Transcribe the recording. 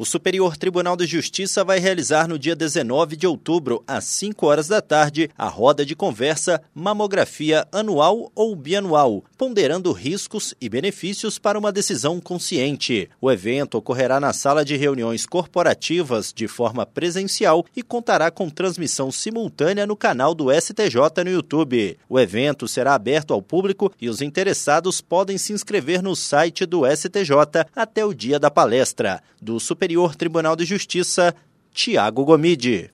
O Superior Tribunal de Justiça vai realizar no dia 19 de outubro, às 5 horas da tarde, a roda de conversa Mamografia Anual ou Bianual, ponderando riscos e benefícios para uma decisão consciente. O evento ocorrerá na sala de reuniões corporativas de forma presencial e contará com transmissão simultânea no canal do STJ no YouTube. O evento será aberto ao público e os interessados podem se inscrever no site do STJ até o dia da palestra. Do Superior Tribunal de Justiça, Tiago Gomide.